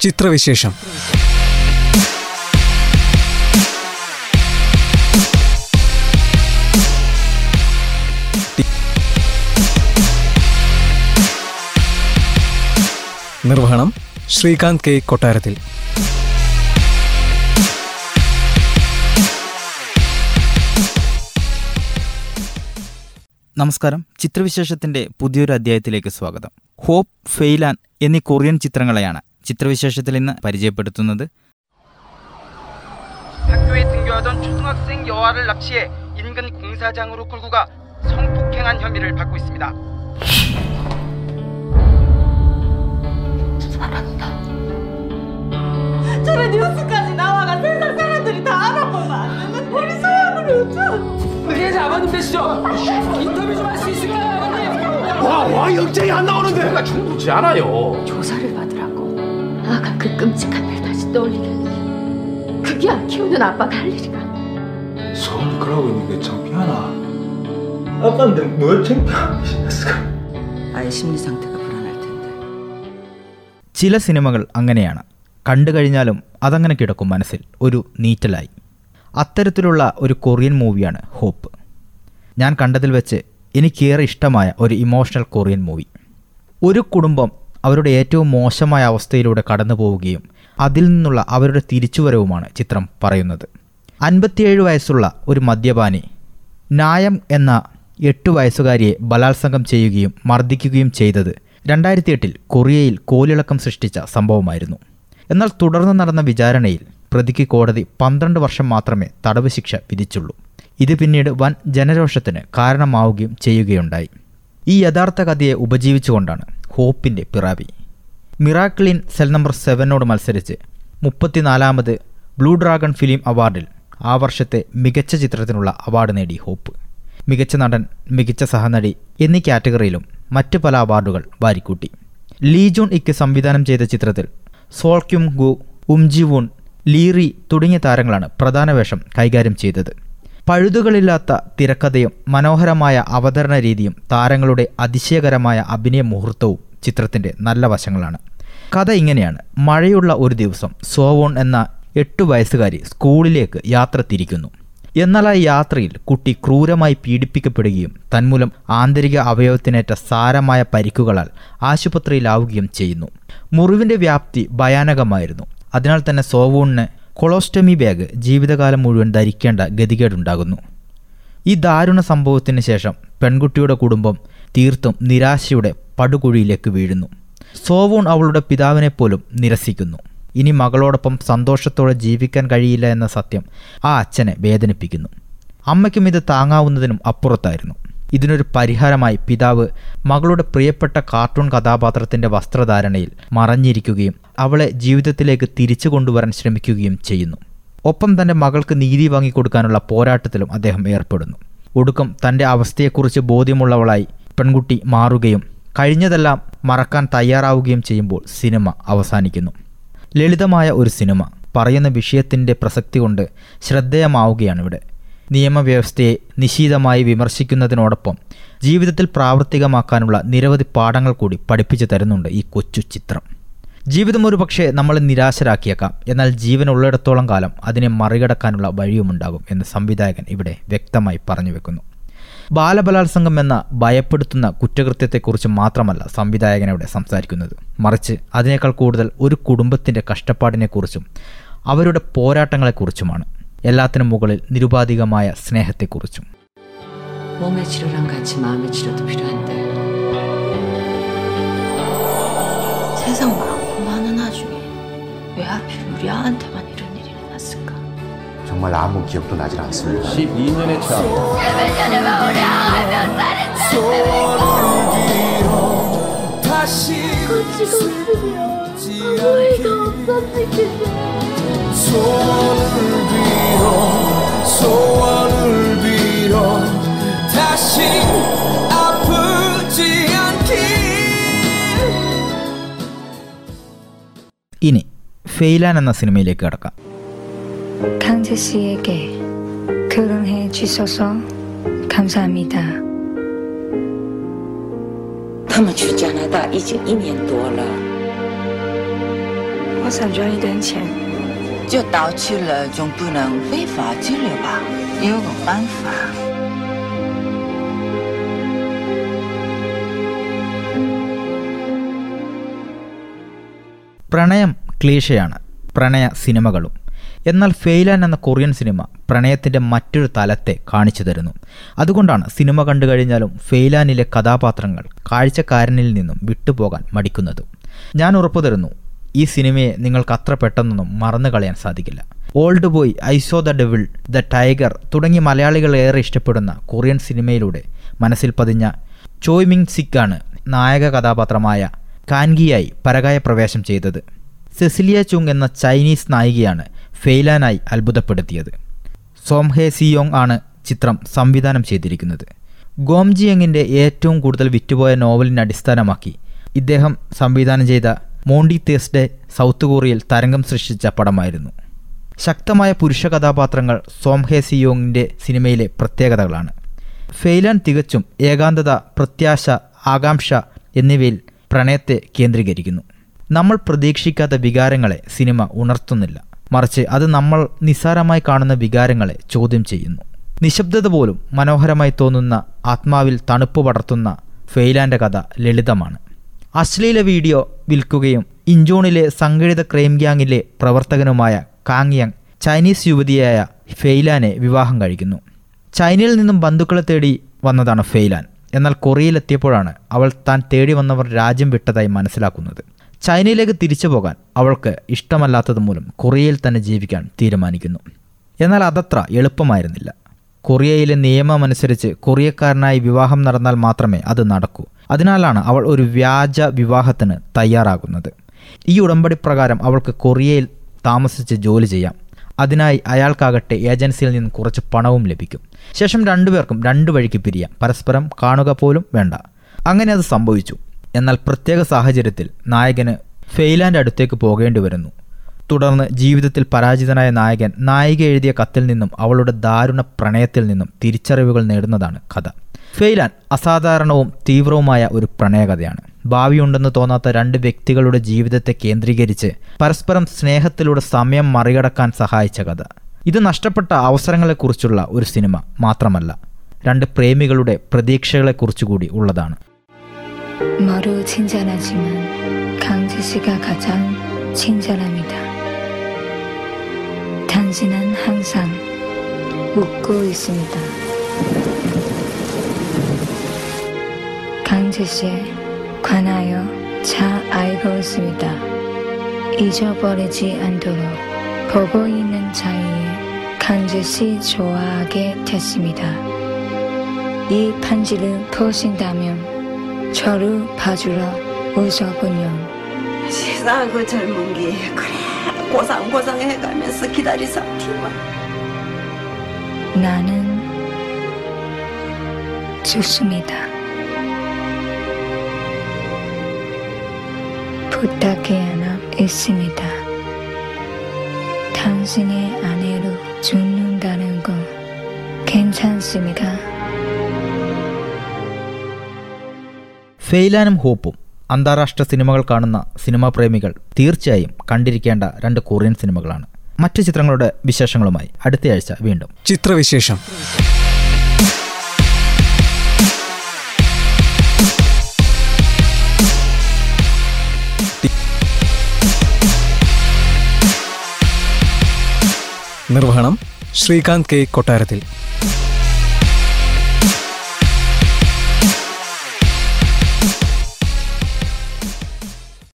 ചിത്രവിശേഷം. നിർവഹണം ശ്രീകാന്ത് കെ കൊട്ടാരത്തിൽ. നമസ്കാരം. ചിത്രവിശേഷത്തിന്റെ പുതിയൊരു അധ്യായത്തിലേക്ക് സ്വാഗതം. ഹോപ്പ് ഫെയിലാൻ എന്നീ കൊറിയൻ ചിത്രങ്ങളെയാണ് ചിത്രവിശേഷത്തിൽ ഇന്ന് പരിചയപ്പെടുത്തുന്നത് 학교에 등교하던 초등학생 여아를 납치해 인근 공사장으로 끌고 가 성폭행한 혐의를 받고 있습니다. 저런 뉴스까지 나와가 세상 사람들이 다 알아보면 안 되는 우리 소영을 어쩌 얘 잡았는데 시죠 인터뷰 좀 할 수 있을까요 형님? 와 영장이 안 나오는데 내가 충분치 않아요 조사를 받으라고 아가 그 끔찍한 일 다시 떠올리다니 그게 안 키우는 아빠가 할 일이가 서울이 그러고 있는 게 창피하나 아빠인데 뭘 창피하고 싶었을까 아이 심리 상태가 불안할 텐데 ചില സിനിമകൾ അങ്ങനെയാണ് കണ്ടു കഴിഞ്ഞാലും അതങ്ങനെ കിടക്കും മനസ്സിൽ ഒരു നീറ്റലായി അത്തരത്തിലുള്ള ഒരു കൊറിയൻ മൂവിയാണ് ഹോപ്പ് ഞാൻ കണ്ടതിൽ വെച്ച് എനിക്കേറെ ഇഷ്ടമായ ഒരു ഇമോഷണൽ കൊറിയൻ മൂവി ഒരു കുടുംബം അവരുടെ ഏറ്റവും മോശമായ അവസ്ഥയിലൂടെ കടന്നു പോവുകയും അതിൽ നിന്നുള്ള അവരുടെ തിരിച്ചുവരവുമാണ് ചിത്രം പറയുന്നത്. അൻപത്തിയേഴ് വയസ്സുള്ള ഒരു മദ്യപാനി നായം എന്ന എട്ട് വയസ്സുകാരിയെ ബലാത്സംഗം ചെയ്യുകയും മർദ്ദിക്കുകയും ചെയ്തത് രണ്ടായിരത്തി എട്ടിൽ കൊറിയയിൽ കോലിളക്കം സൃഷ്ടിച്ച സംഭവമായിരുന്നു. എന്നാൽ തുടർന്ന് നടന്ന വിചാരണയിൽ പ്രതിക്ക് കോടതി പന്ത്രണ്ട് വർഷം മാത്രമേ തടവ് ശിക്ഷ വിധിച്ചുള്ളൂ. ഇത് പിന്നീട് വൻ ജനരോഷത്തിന് കാരണമാവുകയും ചെയ്യുകയുണ്ടായി. ഈ യഥാർത്ഥ കഥയെ ഉപജീവിച്ചുകൊണ്ടാണ് ഹോപ്പിന്റെ പിറാവി. മിറാക്കിളിൻ സെൽ നമ്പർ സെവനോട് മത്സരിച്ച് മുപ്പത്തിനാലാമത് ബ്ലൂ ഡ്രാഗൺ ഫിലിം അവാർഡിൽ ആ വർഷത്തെ മികച്ച ചിത്രത്തിനുള്ള അവാർഡ് നേടി ഹോപ്പ്. മികച്ച നടൻ മികച്ച സഹനടി എന്നീ കാറ്റഗറിയിലും മറ്റ് പല അവാർഡുകൾ വാരിക്കൂട്ടി. ലീജോൺ ഇക്ക് സംവിധാനം ചെയ്ത ചിത്രത്തിൽ സോൾ ക്യും ഗു ഉംജി വൂൺ ലീറി തുടങ്ങിയ താരങ്ങളാണ് പ്രധാന വേഷം കൈകാര്യം ചെയ്തത്. പഴുതുകളില്ലാത്ത തിരക്കഥയും മനോഹരമായ അവതരണ രീതിയും താരങ്ങളുടെ അതിശയകരമായ അഭിനയ മുഹൂർത്തവും ചിത്രത്തിന്റെ നല്ല വശങ്ങളാണ്. കഥ ഇങ്ങനെയാണ്. മഴയുള്ള ഒരു ദിവസം സോവോൺ എന്ന എട്ട് വയസ്സുകാരി സ്കൂളിലേക്ക് യാത്ര തിരിക്കുന്നു. എന്നാൽ ആ യാത്രയിൽ കുട്ടി ക്രൂരമായി പീഡിപ്പിക്കപ്പെടുകയും തന്മൂലം ആന്തരിക അവയവത്തിനേറ്റ സാരമായ പരിക്കുകളാൽ ആശുപത്രിയിലാവുകയും ചെയ്യുന്നു. മുറിവിന്റെ വ്യാപ്തി ഭയാനകമായിരുന്നു. അതിനാൽ തന്നെ സോവൂണിന് കൊളോസ്റ്റമി ബാഗ് ജീവിതകാലം മുഴുവൻ ധരിക്കേണ്ട ഗതികേടുണ്ടാകുന്നു. ഈ ദാരുണ സംഭവത്തിന് ശേഷം പെൺകുട്ടിയുടെ കുടുംബം തീർത്തും നിരാശയുടെ പടുകുഴിയിലേക്ക് വീഴുന്നു. സോവൂൺ അവളുടെ പിതാവിനെ പോലും നിരസിക്കുന്നു. ഇനി മകളോടൊപ്പം സന്തോഷത്തോടെ ജീവിക്കാൻ കഴിയില്ല എന്ന സത്യം ആ അച്ഛനെ വേദനിപ്പിക്കുന്നു. അമ്മയ്ക്കും ഇത് താങ്ങാവുന്നതിനും അപ്പുറത്തായിരുന്നു. ഇതിനൊരു പരിഹാരമായി പിതാവ് മകളുടെ പ്രിയപ്പെട്ട കാർട്ടൂൺ കഥാപാത്രത്തിന്റെ വസ്ത്രധാരണയിൽ മറഞ്ഞിരിക്കുകയും അവളെ ജീവിതത്തിലേക്ക് തിരിച്ചു കൊണ്ടുവരാൻ ശ്രമിക്കുകയും ചെയ്യുന്നു. ഒപ്പം തന്റെ മകൾക്ക് നീതി വാങ്ങിക്കൊടുക്കാനുള്ള പോരാട്ടത്തിലും അദ്ദേഹം ഏർപ്പെടുന്നു. ഒടുക്കം തന്റെ അവസ്ഥയെക്കുറിച്ച് ബോധ്യമുള്ളവളായി പെൺകുട്ടി മാറുകയും കഴിഞ്ഞതെല്ലാം മറക്കാൻ തയ്യാറാവുകയും ചെയ്യുമ്പോൾ സിനിമ അവസാനിക്കുന്നു. ലളിതമായ ഒരു സിനിമ പറയുന്ന വിഷയത്തിന്റെ പ്രസക്തി കൊണ്ട് ശ്രദ്ധേയമാവുകയാണ് ഇവിടെ നിയമവ്യവസ്ഥയെ നിശീതമായി വിമർശിക്കുന്നതിനോടൊപ്പം ജീവിതത്തിൽ പ്രാവർത്തികമാക്കാനുള്ള നിരവധി പാഠങ്ങൾ കൂടി പഠിപ്പിച്ചു തരുന്നുണ്ട് ഈ കൊച്ചു ചിത്രം. ജീവിതം ഒരു പക്ഷേ നമ്മളെ നിരാശരാക്കിയേക്കാം എന്നാൽ ജീവൻ ഉള്ളിടത്തോളം കാലം അതിനെ മറികടക്കാനുള്ള വഴിയുമുണ്ടാകും എന്ന് സംവിധായകൻ ഇവിടെ വ്യക്തമായി പറഞ്ഞു വെക്കുന്നു ബാലബലാത്സംഗം എന്ന ഭയപ്പെടുത്തുന്ന കുറ്റകൃത്യത്തെക്കുറിച്ച് മാത്രമല്ല സംവിധായകൻ ഇവിടെ സംസാരിക്കുന്നത് മറിച്ച് അതിനേക്കാൾ കൂടുതൽ ഒരു കുടുംബത്തിൻ്റെ കഷ്ടപ്പാടിനെക്കുറിച്ചും അവരുടെ പോരാട്ടങ്ങളെക്കുറിച്ചുമാണ് എല്ലാത്തിനും മുകളിൽ നിരുപാധികമായ സ്നേഹത്തെക്കുറിച്ചും 몸의 치료랑 같이 마음의 치료도 필요한데 세상 우리 아한테만 이런 일이 일어났을까? 정말 아무 기억도 나질 않습니다. 12년의 차 그 지금 아무 일도 없었을 텐데 ഇനി ഫെയിലാൻ എന്ന സിനിമയിലേക്ക് കടക്കാം 강재 씨에게 결혼해 주셔서 감사합니다. 他们去加拿大已经一年多了，我 我想赚一点钱。就盗取了，总不能非法拘留吧？有个办法。 പ്രണയം ക്ലീഷയാണ് പ്രണയ സിനിമകളും. എന്നാൽ ഫെയിലാൻ എന്ന കൊറിയൻ സിനിമ പ്രണയത്തിന്റെ മറ്റൊരു തലത്തെ കാണിച്ചു തരുന്നു. അതുകൊണ്ടാണ് സിനിമ കണ്ടു കഴിഞ്ഞാലും ഫെയിലാനിലെ കഥാപാത്രങ്ങൾ കാഴ്ചക്കാരനിൽ നിന്നും വിട്ടുപോകാൻ മടിക്കുന്നത്. ഞാൻ ഉറപ്പു തരുന്നു ഈ സിനിമയെ നിങ്ങൾക്ക് അത്ര പെട്ടെന്നൊന്നും മറന്നു കളയാൻ സാധിക്കില്ല. Old boy I saw the devil the tiger തുടങ്ങി മലയാളികൾ ഏറെ ഇഷ്ടപ്പെടുന്ന കൊറിയൻ സിനിമയിലൂടെ മനസ്സിൽ പതിഞ്ഞ ചോയ് മിങ് സിക്കാണ് നായക കഥാപാത്രമായ കാൻഗിയായി പരകായ പ്രവേശം ചെയ്തത്. സെസിലിയ ചുങ് എന്ന ചൈനീസ് നായികയാണ് ഫെയ്ലാനായി അത്ഭുതപ്പെടുത്തിയത്. സോംഹെ സിയോങ് ആണ് ചിത്രം സംവിധാനം ചെയ്തിരിക്കുന്നത്. ഗോംജിയങ്ങിന്റെ ഏറ്റവും കൂടുതൽ വിറ്റുപോയ നോവലിനെ അടിസ്ഥാനമാക്കി ഇദ്ദേഹം സംവിധാനം ചെയ്ത മോണ്ടി തേസ്ഡെ സൗത്ത് കൊറിയയിൽ തരംഗം സൃഷ്ടിച്ച പടമായിരുന്നു. ശക്തമായ പുരുഷ കഥാപാത്രങ്ങൾ സോംഹെ സിയോങ്ങിന്റെ സിനിമയിലെ പ്രത്യേകതകളാണ്. ഫെയ്ലാൻ തികച്ചും ഏകാന്തത പ്രത്യാശ ആകാംക്ഷ എന്നിവയിൽ പ്രണയത്തെ കേന്ദ്രീകരിക്കുന്നു. നമ്മൾ പ്രതീക്ഷിക്കാത്ത വികാരങ്ങളെ സിനിമ ഉണർത്തുന്നില്ല. മറിച്ച് അത് നമ്മൾ നിസ്സാരമായി കാണുന്ന വികാരങ്ങളെ ചോദ്യം ചെയ്യുന്നു. നിശബ്ദത പോലും മനോഹരമായി തോന്നുന്ന ആത്മാവിൽ തണുപ്പ് പടർത്തുന്ന ഫെയ്ലാന്റെ കഥ ലളിതമാണ്. അശ്ലീല വീഡിയോ വിൽക്കുകയും ഇഞ്ചോണിലെ സംഘടിത ക്രൈം ഗ്യാങ്ങിലെ പ്രവർത്തകനുമായ കാങ്യങ് ചൈനീസ് യുവതിയായ ഫെയ്ലാനെ വിവാഹം കഴിക്കുന്നു. ചൈനയിൽ നിന്നും ബന്ധുക്കളെ തേടി വന്നതാണ് ഫെയ്ലാൻ. എന്നാൽ കൊറിയയിലെത്തിയപ്പോഴാണ് അവൾ താൻ തേടി വന്നവർ രാജ്യം വിട്ടതായി മനസ്സിലാക്കുന്നത്. ചൈനയിലേക്ക് തിരിച്ചു പോകാൻ അവൾക്ക് ഇഷ്ടമല്ലാത്തത് മൂലം കൊറിയയിൽ തന്നെ ജീവിക്കാൻ തീരുമാനിക്കുന്നു. എന്നാൽ അതത്ര എളുപ്പമായിരുന്നില്ല. കൊറിയയിലെ നിയമമനുസരിച്ച് കൊറിയക്കാരനായി വിവാഹം നടന്നാൽ മാത്രമേ അത് നടക്കൂ. അതിനാലാണ് അവൾ ഒരു വ്യാജ വിവാഹത്തിന് തയ്യാറാകുന്നത്. ഈ ഉടമ്പടി പ്രകാരം അവൾക്ക് കൊറിയയിൽ താമസിച്ച് ജോലി ചെയ്യാം. അതിനായി അയാൾക്കാകട്ടെ ഏജൻസിയിൽ നിന്ന് കുറച്ച് പണവും ലഭിക്കും. ശേഷം രണ്ടുപേർക്കും രണ്ടു വഴിക്ക് പിരിയാം. പരസ്പരം കാണുക പോലും വേണ്ട. അങ്ങനെ അത് സംഭവിച്ചു. എന്നാൽ പ്രത്യേക സാഹചര്യത്തിൽ നായകന് ഫെയ്ലാന്റെ അടുത്തേക്ക് പോകേണ്ടി വരുന്നു. തുടർന്ന് ജീവിതത്തിൽ പരാജിതനായ നായകൻ നായിക എഴുതിയ കത്തിൽ നിന്നും അവളുടെ ദാരുണ പ്രണയത്തിൽ നിന്നും തിരിച്ചറിവുകൾ നേടുന്നതാണ് കഥ. ഫെയിലാൻ അസാധാരണവും തീവ്രവുമായ ഒരു പ്രണയകഥയാണ്. ഭാവിയുണ്ടെന്ന് തോന്നാത്ത രണ്ട് വ്യക്തികളുടെ ജീവിതത്തെ കേന്ദ്രീകരിച്ച് പരസ്പരം സ്നേഹത്തിലൂടെ സമയം മറികടക്കാൻ സഹായിച്ച കഥ. ഇത് നഷ്ടപ്പെട്ട അവസരങ്ങളെക്കുറിച്ചുള്ള ഒരു സിനിമ മാത്രമല്ല രണ്ട് പ്രേമികളുടെ പ്രതീക്ഷകളെക്കുറിച്ചുകൂടി ഉള്ളതാണ്. 머루 친절하지만 강지 씨가 가장 친절합니다. 당신은 항상 웃고 있습니다. 강지 씨에 관하여 잘 알고 있습니다. 잊어버리지 않도록 보고 있는 사이에 강지 씨 좋아하게 됐습니다. 이 편지를 보신다면 저를 봐주러 오셨군요. 세상 그 젊은 게 그래 고상고상 해가면서 기다리삼티만 나는 죽습니다. 부탁이 하나 있습니다. 당신의 아내로 죽는다는 거 괜찮습니까? ഫെയ്ലാനും ഹോപ്പും അന്താരാഷ്ട്ര സിനിമകൾ കാണുന്ന സിനിമാ പ്രേമികൾ തീർച്ചയായും കണ്ടിരിക്കേണ്ട രണ്ട് കൊറിയൻ സിനിമകളാണ്. മറ്റു ചിത്രങ്ങളുടെ വിശേഷങ്ങളുമായി അടുത്തയാഴ്ച വീണ്ടും. ചിത്രവിശേഷം. നിർവഹണം ശ്രീകാന്ത് കെ കൊട്ടാരത്തിൽ.